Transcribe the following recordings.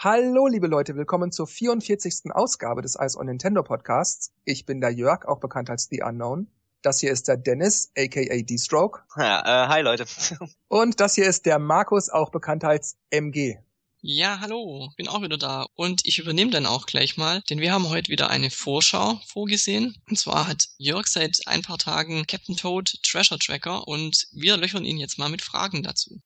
Hallo, liebe Leute, willkommen zur 44. Ausgabe des Ice on Nintendo Podcasts. Ich bin der Jörg, auch bekannt als The Unknown. Das hier ist der Dennis, aka D-Stroke. Ja, äh, hi Leute. Und das hier ist der Markus, auch bekannt als MG. Ja, hallo, bin auch wieder da und ich übernehme dann auch gleich mal, denn wir haben heute wieder eine Vorschau vorgesehen. Und zwar hat Jörg seit ein paar Tagen Captain Toad Treasure Tracker und wir löchern ihn jetzt mal mit Fragen dazu.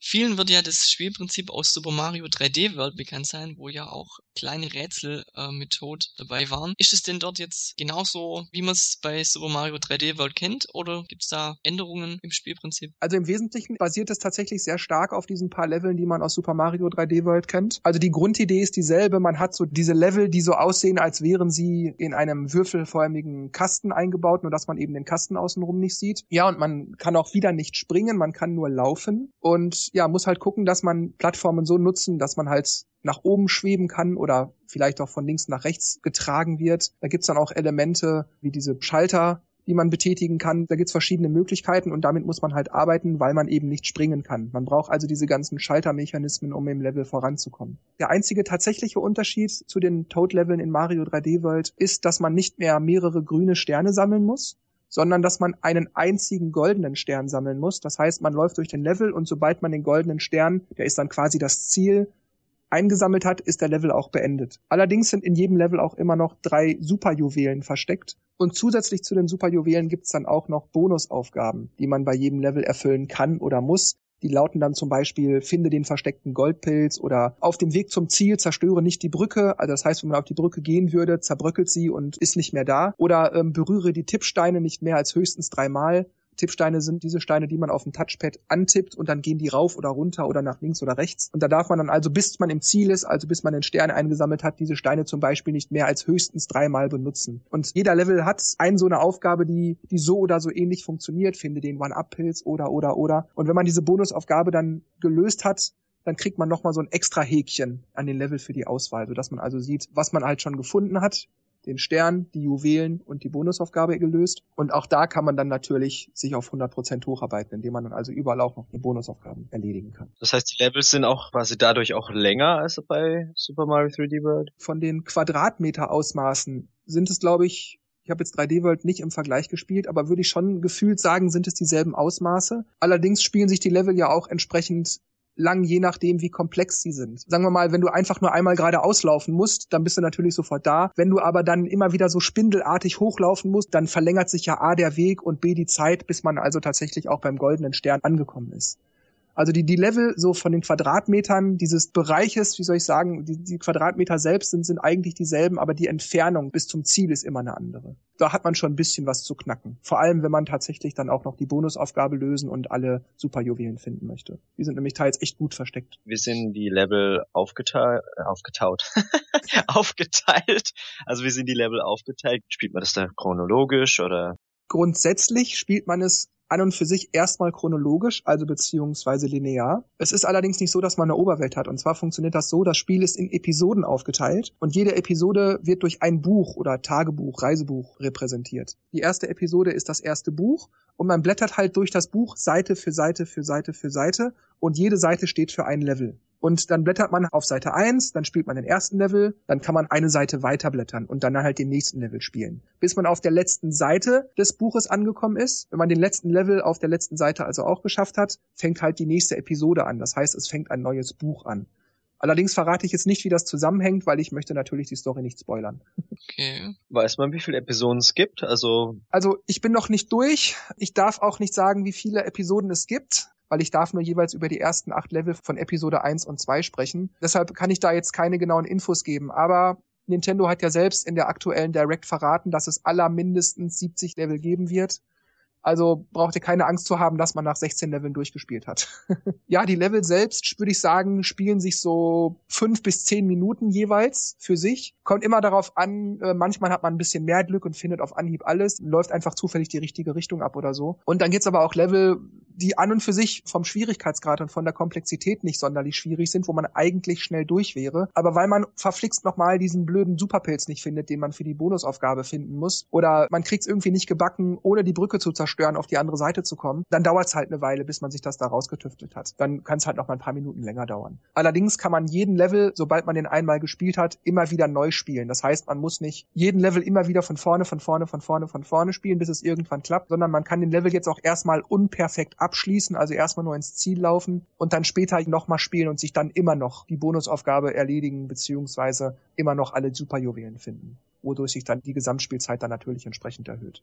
Vielen wird ja das Spielprinzip aus Super Mario 3D World bekannt sein, wo ja auch kleine Rätsel äh, mit Tod dabei waren. Ist es denn dort jetzt genauso, wie man es bei Super Mario 3D World kennt, oder gibt es da Änderungen im Spielprinzip? Also im Wesentlichen basiert es tatsächlich sehr stark auf diesen paar Leveln, die man aus Super Mario 3D World kennt. Also die Grundidee ist dieselbe. Man hat so diese Level, die so aussehen, als wären sie in einem würfelförmigen Kasten eingebaut, nur dass man eben den Kasten außenrum nicht sieht. Ja, und man kann auch wieder nicht springen, man kann nur laufen. Und ja, muss halt gucken, dass man Plattformen so nutzen, dass man halt nach oben schweben kann oder vielleicht auch von links nach rechts getragen wird. Da gibt's dann auch Elemente wie diese Schalter, die man betätigen kann. Da gibt's verschiedene Möglichkeiten und damit muss man halt arbeiten, weil man eben nicht springen kann. Man braucht also diese ganzen Schaltermechanismen, um im Level voranzukommen. Der einzige tatsächliche Unterschied zu den Toad-Leveln in Mario 3D World ist, dass man nicht mehr mehrere grüne Sterne sammeln muss, sondern dass man einen einzigen goldenen Stern sammeln muss. Das heißt, man läuft durch den Level und sobald man den goldenen Stern, der ist dann quasi das Ziel, eingesammelt hat, ist der Level auch beendet. Allerdings sind in jedem Level auch immer noch drei Superjuwelen versteckt. Und zusätzlich zu den Superjuwelen gibt's dann auch noch Bonusaufgaben, die man bei jedem Level erfüllen kann oder muss. Die lauten dann zum Beispiel, finde den versteckten Goldpilz oder auf dem Weg zum Ziel zerstöre nicht die Brücke. Also das heißt, wenn man auf die Brücke gehen würde, zerbröckelt sie und ist nicht mehr da. Oder ähm, berühre die Tippsteine nicht mehr als höchstens dreimal. Tippsteine sind diese Steine, die man auf dem Touchpad antippt und dann gehen die rauf oder runter oder nach links oder rechts. Und da darf man dann also, bis man im Ziel ist, also bis man den Stern eingesammelt hat, diese Steine zum Beispiel nicht mehr als höchstens dreimal benutzen. Und jeder Level hat ein so eine Aufgabe, die, die so oder so ähnlich funktioniert. Finde den One-Up-Pilz oder, oder, oder. Und wenn man diese Bonusaufgabe dann gelöst hat, dann kriegt man nochmal so ein extra Häkchen an den Level für die Auswahl, sodass man also sieht, was man halt schon gefunden hat, den Stern, die Juwelen und die Bonusaufgabe gelöst. Und auch da kann man dann natürlich sich auf 100% hocharbeiten, indem man dann also überall auch noch die Bonusaufgaben erledigen kann. Das heißt, die Levels sind auch quasi dadurch auch länger als bei Super Mario 3D World? Von den Quadratmeter-Ausmaßen sind es, glaube ich, ich habe jetzt 3D World nicht im Vergleich gespielt, aber würde ich schon gefühlt sagen, sind es dieselben Ausmaße. Allerdings spielen sich die Level ja auch entsprechend lang, je nachdem, wie komplex sie sind. Sagen wir mal, wenn du einfach nur einmal gerade auslaufen musst, dann bist du natürlich sofort da. Wenn du aber dann immer wieder so spindelartig hochlaufen musst, dann verlängert sich ja A der Weg und B die Zeit, bis man also tatsächlich auch beim goldenen Stern angekommen ist. Also die, die Level so von den Quadratmetern dieses Bereiches, wie soll ich sagen, die, die Quadratmeter selbst sind, sind eigentlich dieselben, aber die Entfernung bis zum Ziel ist immer eine andere. Da hat man schon ein bisschen was zu knacken. Vor allem, wenn man tatsächlich dann auch noch die Bonusaufgabe lösen und alle Superjuwelen finden möchte. Die sind nämlich teils echt gut versteckt. Wir sind die Level aufgeteilt, aufgetaut, aufgeteilt. Also wie sind die Level aufgeteilt? Spielt man das da chronologisch oder? Grundsätzlich spielt man es an und für sich erstmal chronologisch, also beziehungsweise linear. Es ist allerdings nicht so, dass man eine Oberwelt hat. Und zwar funktioniert das so, das Spiel ist in Episoden aufgeteilt und jede Episode wird durch ein Buch oder Tagebuch, Reisebuch repräsentiert. Die erste Episode ist das erste Buch und man blättert halt durch das Buch Seite für Seite für Seite für Seite und jede Seite steht für ein Level. Und dann blättert man auf Seite 1, dann spielt man den ersten Level, dann kann man eine Seite weiterblättern und dann halt den nächsten Level spielen. Bis man auf der letzten Seite des Buches angekommen ist. Wenn man den letzten Level auf der letzten Seite also auch geschafft hat, fängt halt die nächste Episode an. Das heißt, es fängt ein neues Buch an. Allerdings verrate ich jetzt nicht, wie das zusammenhängt, weil ich möchte natürlich die Story nicht spoilern. Okay. Weiß man, wie viele Episoden es gibt? Also. Also, ich bin noch nicht durch. Ich darf auch nicht sagen, wie viele Episoden es gibt weil ich darf nur jeweils über die ersten acht Level von Episode 1 und 2 sprechen. Deshalb kann ich da jetzt keine genauen Infos geben, aber Nintendo hat ja selbst in der aktuellen Direct verraten, dass es aller mindestens 70 Level geben wird. Also braucht ihr keine Angst zu haben, dass man nach 16 Leveln durchgespielt hat. ja, die Level selbst, würde ich sagen, spielen sich so fünf bis zehn Minuten jeweils für sich. Kommt immer darauf an, äh, manchmal hat man ein bisschen mehr Glück und findet auf Anhieb alles, läuft einfach zufällig die richtige Richtung ab oder so. Und dann gibt's aber auch Level, die an und für sich vom Schwierigkeitsgrad und von der Komplexität nicht sonderlich schwierig sind, wo man eigentlich schnell durch wäre. Aber weil man verflixt nochmal diesen blöden Superpilz nicht findet, den man für die Bonusaufgabe finden muss, oder man kriegt es irgendwie nicht gebacken, ohne die Brücke zu zerstören, auf die andere Seite zu kommen, dann dauert es halt eine Weile, bis man sich das da rausgetüftelt hat. Dann kann es halt noch mal ein paar Minuten länger dauern. Allerdings kann man jeden Level, sobald man den einmal gespielt hat, immer wieder neu spielen. Das heißt, man muss nicht jeden Level immer wieder von vorne, von vorne, von vorne, von vorne spielen, bis es irgendwann klappt, sondern man kann den Level jetzt auch erstmal unperfekt abschließen, also erstmal nur ins Ziel laufen und dann später nochmal spielen und sich dann immer noch die Bonusaufgabe erledigen, beziehungsweise immer noch alle Superjuwelen finden, wodurch sich dann die Gesamtspielzeit dann natürlich entsprechend erhöht.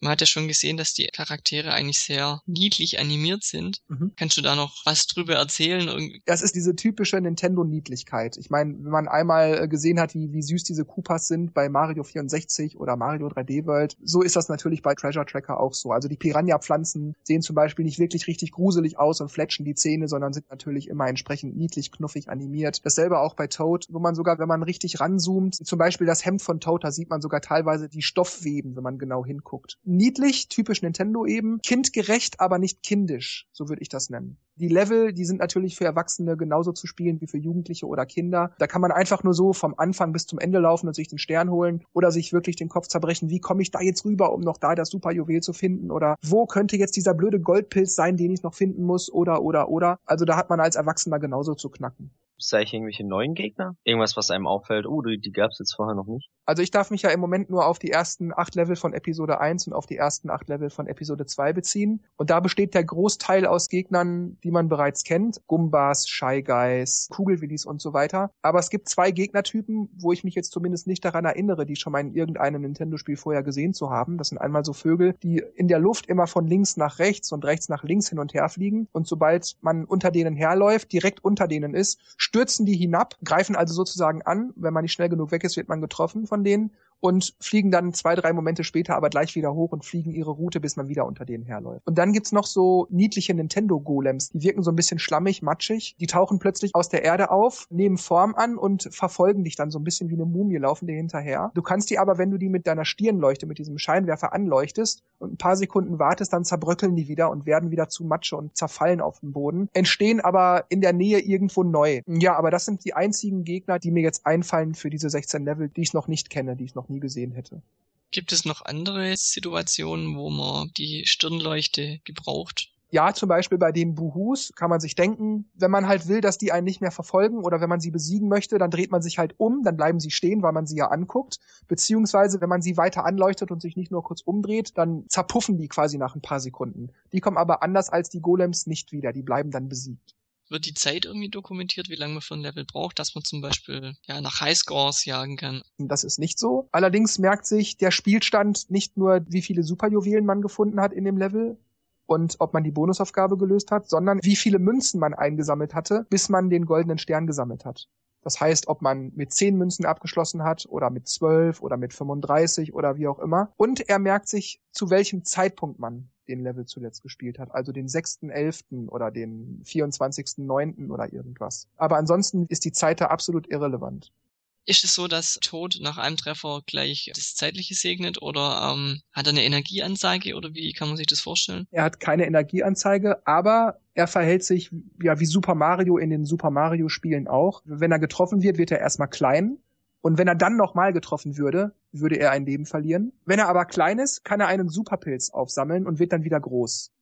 Man hat ja schon gesehen, dass die Charaktere eigentlich sehr niedlich animiert sind. Mhm. Kannst du da noch was drüber erzählen? Das ist diese typische Nintendo-Niedlichkeit. Ich meine, wenn man einmal äh, gesehen hat, wie, wie süß diese Koopas sind bei Mario 64 oder Mario 3D World, so ist das natürlich bei Treasure Tracker auch so. Also die Piranha-Pflanzen sehen zum Beispiel nicht wirklich richtig gruselig aus und fletschen die Zähne, sondern sind natürlich immer entsprechend niedlich, knuffig animiert. Dasselbe auch bei Toad, wo man sogar, wenn man richtig ranzoomt, zum Beispiel das Hemd von Toad, da sieht man sogar teilweise die Stoffweben, wenn man genau hinguckt niedlich, typisch Nintendo eben, kindgerecht, aber nicht kindisch, so würde ich das nennen. Die Level, die sind natürlich für Erwachsene genauso zu spielen wie für Jugendliche oder Kinder. Da kann man einfach nur so vom Anfang bis zum Ende laufen und sich den Stern holen oder sich wirklich den Kopf zerbrechen, wie komme ich da jetzt rüber, um noch da das Superjuwel zu finden oder wo könnte jetzt dieser blöde Goldpilz sein, den ich noch finden muss oder oder oder. Also da hat man als Erwachsener genauso zu knacken. Sei ich irgendwelche neuen Gegner? Irgendwas, was einem auffällt, oh, die, die gab's jetzt vorher noch nicht? Also ich darf mich ja im Moment nur auf die ersten acht Level von Episode 1 und auf die ersten acht Level von Episode 2 beziehen. Und da besteht der Großteil aus Gegnern, die man bereits kennt. Gumbas, Shy Guys, Kugelwillis und so weiter. Aber es gibt zwei Gegnertypen, wo ich mich jetzt zumindest nicht daran erinnere, die schon mal in irgendeinem Nintendo-Spiel vorher gesehen zu haben. Das sind einmal so Vögel, die in der Luft immer von links nach rechts und rechts nach links hin und her fliegen. Und sobald man unter denen herläuft, direkt unter denen ist, stürzen die hinab, greifen also sozusagen an. Wenn man nicht schnell genug weg ist, wird man getroffen von denen und fliegen dann zwei, drei Momente später aber gleich wieder hoch und fliegen ihre Route, bis man wieder unter denen herläuft. Und dann gibt's noch so niedliche Nintendo-Golems, die wirken so ein bisschen schlammig, matschig. Die tauchen plötzlich aus der Erde auf, nehmen Form an und verfolgen dich dann so ein bisschen wie eine Mumie, laufen dir hinterher. Du kannst die aber, wenn du die mit deiner Stirnleuchte, mit diesem Scheinwerfer anleuchtest und ein paar Sekunden wartest, dann zerbröckeln die wieder und werden wieder zu Matsche und zerfallen auf dem Boden, entstehen aber in der Nähe irgendwo neu. Ja, aber das sind die einzigen Gegner, die mir jetzt einfallen für diese 16 Level, die ich noch nicht kenne, die ich noch noch nie gesehen hätte. Gibt es noch andere Situationen, wo man die Stirnleuchte gebraucht? Ja, zum Beispiel bei den Buhus kann man sich denken, wenn man halt will, dass die einen nicht mehr verfolgen oder wenn man sie besiegen möchte, dann dreht man sich halt um, dann bleiben sie stehen, weil man sie ja anguckt. Beziehungsweise, wenn man sie weiter anleuchtet und sich nicht nur kurz umdreht, dann zerpuffen die quasi nach ein paar Sekunden. Die kommen aber anders als die Golems nicht wieder, die bleiben dann besiegt wird die Zeit irgendwie dokumentiert, wie lange man für ein Level braucht, dass man zum Beispiel ja nach Highscores jagen kann? Das ist nicht so. Allerdings merkt sich der Spielstand nicht nur, wie viele Superjuwelen man gefunden hat in dem Level, und ob man die Bonusaufgabe gelöst hat, sondern wie viele Münzen man eingesammelt hatte, bis man den goldenen Stern gesammelt hat. Das heißt, ob man mit 10 Münzen abgeschlossen hat oder mit 12 oder mit 35 oder wie auch immer. Und er merkt sich, zu welchem Zeitpunkt man den Level zuletzt gespielt hat, also den 6.11. oder den 24.9. oder irgendwas. Aber ansonsten ist die Zeit da absolut irrelevant. Ist es so, dass Tod nach einem Treffer gleich das Zeitliche segnet oder ähm, hat er eine Energieanzeige oder wie kann man sich das vorstellen? Er hat keine Energieanzeige, aber er verhält sich ja wie Super Mario in den Super Mario Spielen auch. Wenn er getroffen wird, wird er erstmal klein und wenn er dann nochmal getroffen würde, würde er ein Leben verlieren. Wenn er aber klein ist, kann er einen Superpilz aufsammeln und wird dann wieder groß.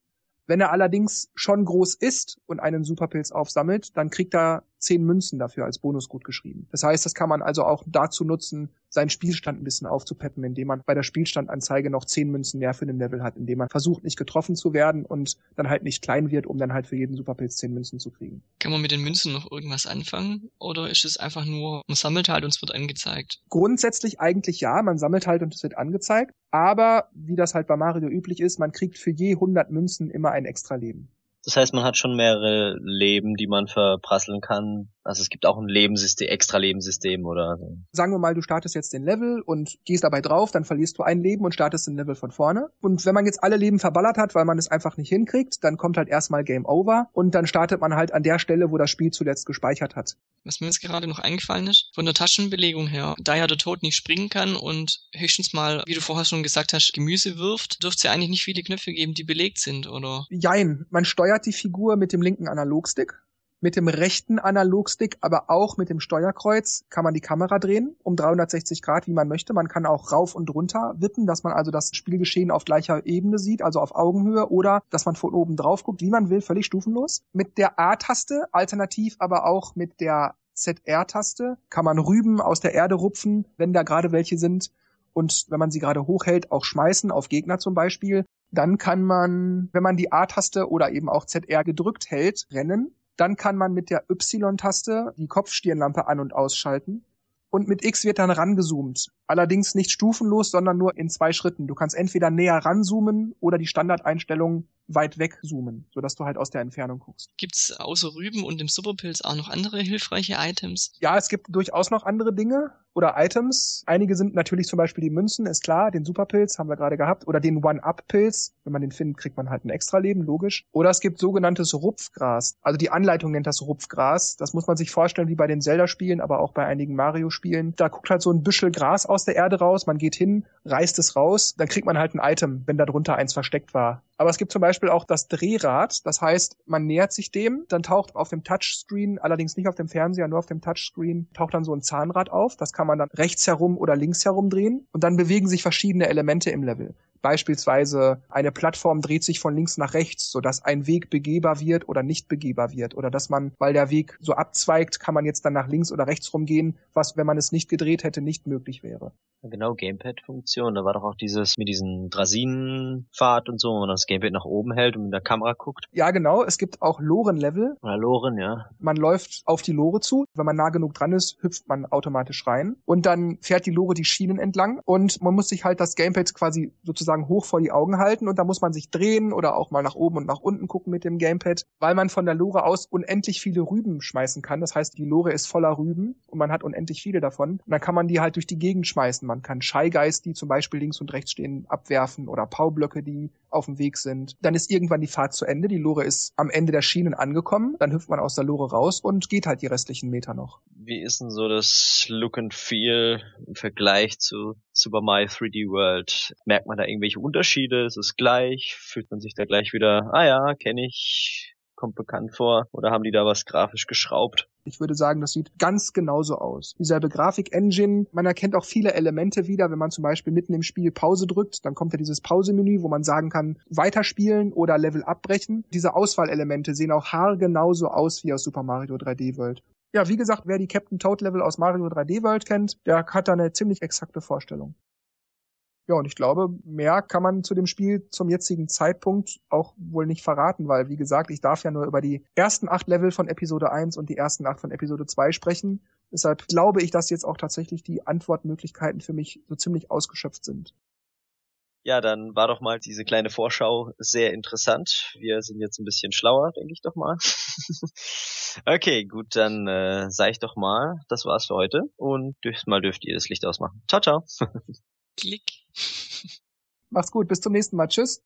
Wenn er allerdings schon groß ist und einen Superpilz aufsammelt, dann kriegt er zehn Münzen dafür als Bonus gut geschrieben. Das heißt, das kann man also auch dazu nutzen, seinen Spielstand ein bisschen aufzupeppen, indem man bei der Spielstandanzeige noch zehn Münzen mehr für den Level hat, indem man versucht, nicht getroffen zu werden und dann halt nicht klein wird, um dann halt für jeden Superpilz zehn Münzen zu kriegen. Kann man mit den Münzen noch irgendwas anfangen? Oder ist es einfach nur, man sammelt halt und es wird angezeigt? Grundsätzlich eigentlich ja, man sammelt halt und es wird angezeigt. Aber, wie das halt bei Mario üblich ist, man kriegt für je 100 Münzen immer ein extra Leben. Das heißt, man hat schon mehrere Leben, die man verprasseln kann, Also es gibt auch ein Lebenssystem, extra Lebenssystem oder so. Sagen wir mal, du startest jetzt den Level und gehst dabei drauf, dann verlierst du ein Leben und startest den Level von vorne. Und wenn man jetzt alle Leben verballert hat, weil man es einfach nicht hinkriegt, dann kommt halt erstmal Game Over und dann startet man halt an der Stelle, wo das Spiel zuletzt gespeichert hat. Was mir jetzt gerade noch eingefallen ist, von der Taschenbelegung her, da ja der Tod nicht springen kann und höchstens mal, wie du vorher schon gesagt hast, Gemüse wirft, dürfte es ja eigentlich nicht viele Knöpfe geben, die belegt sind, oder? Jein, man steuert die Figur mit dem linken Analogstick mit dem rechten Analogstick, aber auch mit dem Steuerkreuz kann man die Kamera drehen um 360 Grad, wie man möchte. Man kann auch rauf und runter wippen, dass man also das Spielgeschehen auf gleicher Ebene sieht, also auf Augenhöhe oder dass man von oben drauf guckt, wie man will, völlig stufenlos. Mit der A-Taste, alternativ aber auch mit der ZR-Taste kann man Rüben aus der Erde rupfen, wenn da gerade welche sind. Und wenn man sie gerade hochhält, auch schmeißen auf Gegner zum Beispiel. Dann kann man, wenn man die A-Taste oder eben auch ZR gedrückt hält, rennen. Dann kann man mit der Y-Taste die Kopfstirnlampe an- und ausschalten. Und mit X wird dann rangezoomt. Allerdings nicht stufenlos, sondern nur in zwei Schritten. Du kannst entweder näher ranzoomen oder die Standardeinstellung weit weg zoomen, sodass du halt aus der Entfernung guckst. Gibt's außer Rüben und dem Superpilz auch noch andere hilfreiche Items? Ja, es gibt durchaus noch andere Dinge oder Items. Einige sind natürlich zum Beispiel die Münzen, ist klar, den Superpilz haben wir gerade gehabt, oder den One-Up-Pilz. Wenn man den findet, kriegt man halt ein extra Leben, logisch. Oder es gibt sogenanntes Rupfgras. Also die Anleitung nennt das Rupfgras. Das muss man sich vorstellen wie bei den Zelda-Spielen, aber auch bei einigen Mario-Spielen. Da guckt halt so ein Büschel Gras aus der Erde raus, man geht hin, reißt es raus, dann kriegt man halt ein Item, wenn da drunter eins versteckt war. Aber es gibt zum Beispiel auch das Drehrad, das heißt, man nähert sich dem, dann taucht auf dem Touchscreen, allerdings nicht auf dem Fernseher, nur auf dem Touchscreen, taucht dann so ein Zahnrad auf, das kann man dann rechts herum oder links herum drehen und dann bewegen sich verschiedene Elemente im Level. Beispielsweise eine Plattform dreht sich von links nach rechts, sodass ein Weg begehbar wird oder nicht begehbar wird. Oder dass man, weil der Weg so abzweigt, kann man jetzt dann nach links oder rechts rumgehen, was, wenn man es nicht gedreht hätte, nicht möglich wäre. Genau, Gamepad-Funktion. Da war doch auch dieses mit diesen Drasinenpfad und so, wo man das Gamepad nach oben hält und mit der Kamera guckt. Ja, genau. Es gibt auch Loren-Level. Oder Loren, ja. Man läuft auf die Lore zu. Wenn man nah genug dran ist, hüpft man automatisch rein. Und dann fährt die Lore die Schienen entlang. Und man muss sich halt das Gamepad quasi sozusagen hoch vor die Augen halten. Und da muss man sich drehen oder auch mal nach oben und nach unten gucken mit dem Gamepad, weil man von der Lore aus unendlich viele Rüben schmeißen kann. Das heißt, die Lore ist voller Rüben und man hat unendlich viele davon. Und dann kann man die halt durch die Gegend schmeißen. Man kann Scheigeist, die zum Beispiel links und rechts stehen, abwerfen oder Paublöcke, die auf dem Weg sind. Dann ist irgendwann die Fahrt zu Ende. Die Lore ist am Ende der Schienen angekommen. Dann hüpft man aus der Lore raus und geht halt die restlichen Meter noch. Wie ist denn so das Look and Feel im Vergleich zu Super Mario 3D World? Merkt man da irgendwelche Unterschiede? Ist es gleich? Fühlt man sich da gleich wieder, ah ja, kenne ich, kommt bekannt vor? Oder haben die da was grafisch geschraubt? Ich würde sagen, das sieht ganz genauso aus. Dieselbe Grafik-Engine. Man erkennt auch viele Elemente wieder, wenn man zum Beispiel mitten im Spiel Pause drückt, dann kommt ja dieses Pause-Menü, wo man sagen kann, weiterspielen oder Level abbrechen. Diese Auswahlelemente sehen auch haargenauso aus wie aus Super Mario 3D World. Ja, wie gesagt, wer die Captain Toad Level aus Mario 3D World kennt, der hat da eine ziemlich exakte Vorstellung. Ja, und ich glaube, mehr kann man zu dem Spiel zum jetzigen Zeitpunkt auch wohl nicht verraten, weil, wie gesagt, ich darf ja nur über die ersten acht Level von Episode 1 und die ersten acht von Episode 2 sprechen. Deshalb glaube ich, dass jetzt auch tatsächlich die Antwortmöglichkeiten für mich so ziemlich ausgeschöpft sind. Ja, dann war doch mal diese kleine Vorschau sehr interessant. Wir sind jetzt ein bisschen schlauer, denke ich doch mal. okay, gut, dann äh, sag ich doch mal, das war's für heute und dürft mal dürft ihr das Licht ausmachen. Ciao, ciao. Klick. Macht's gut, bis zum nächsten Mal. Tschüss.